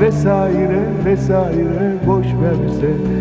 vesaire vesaire boş verse.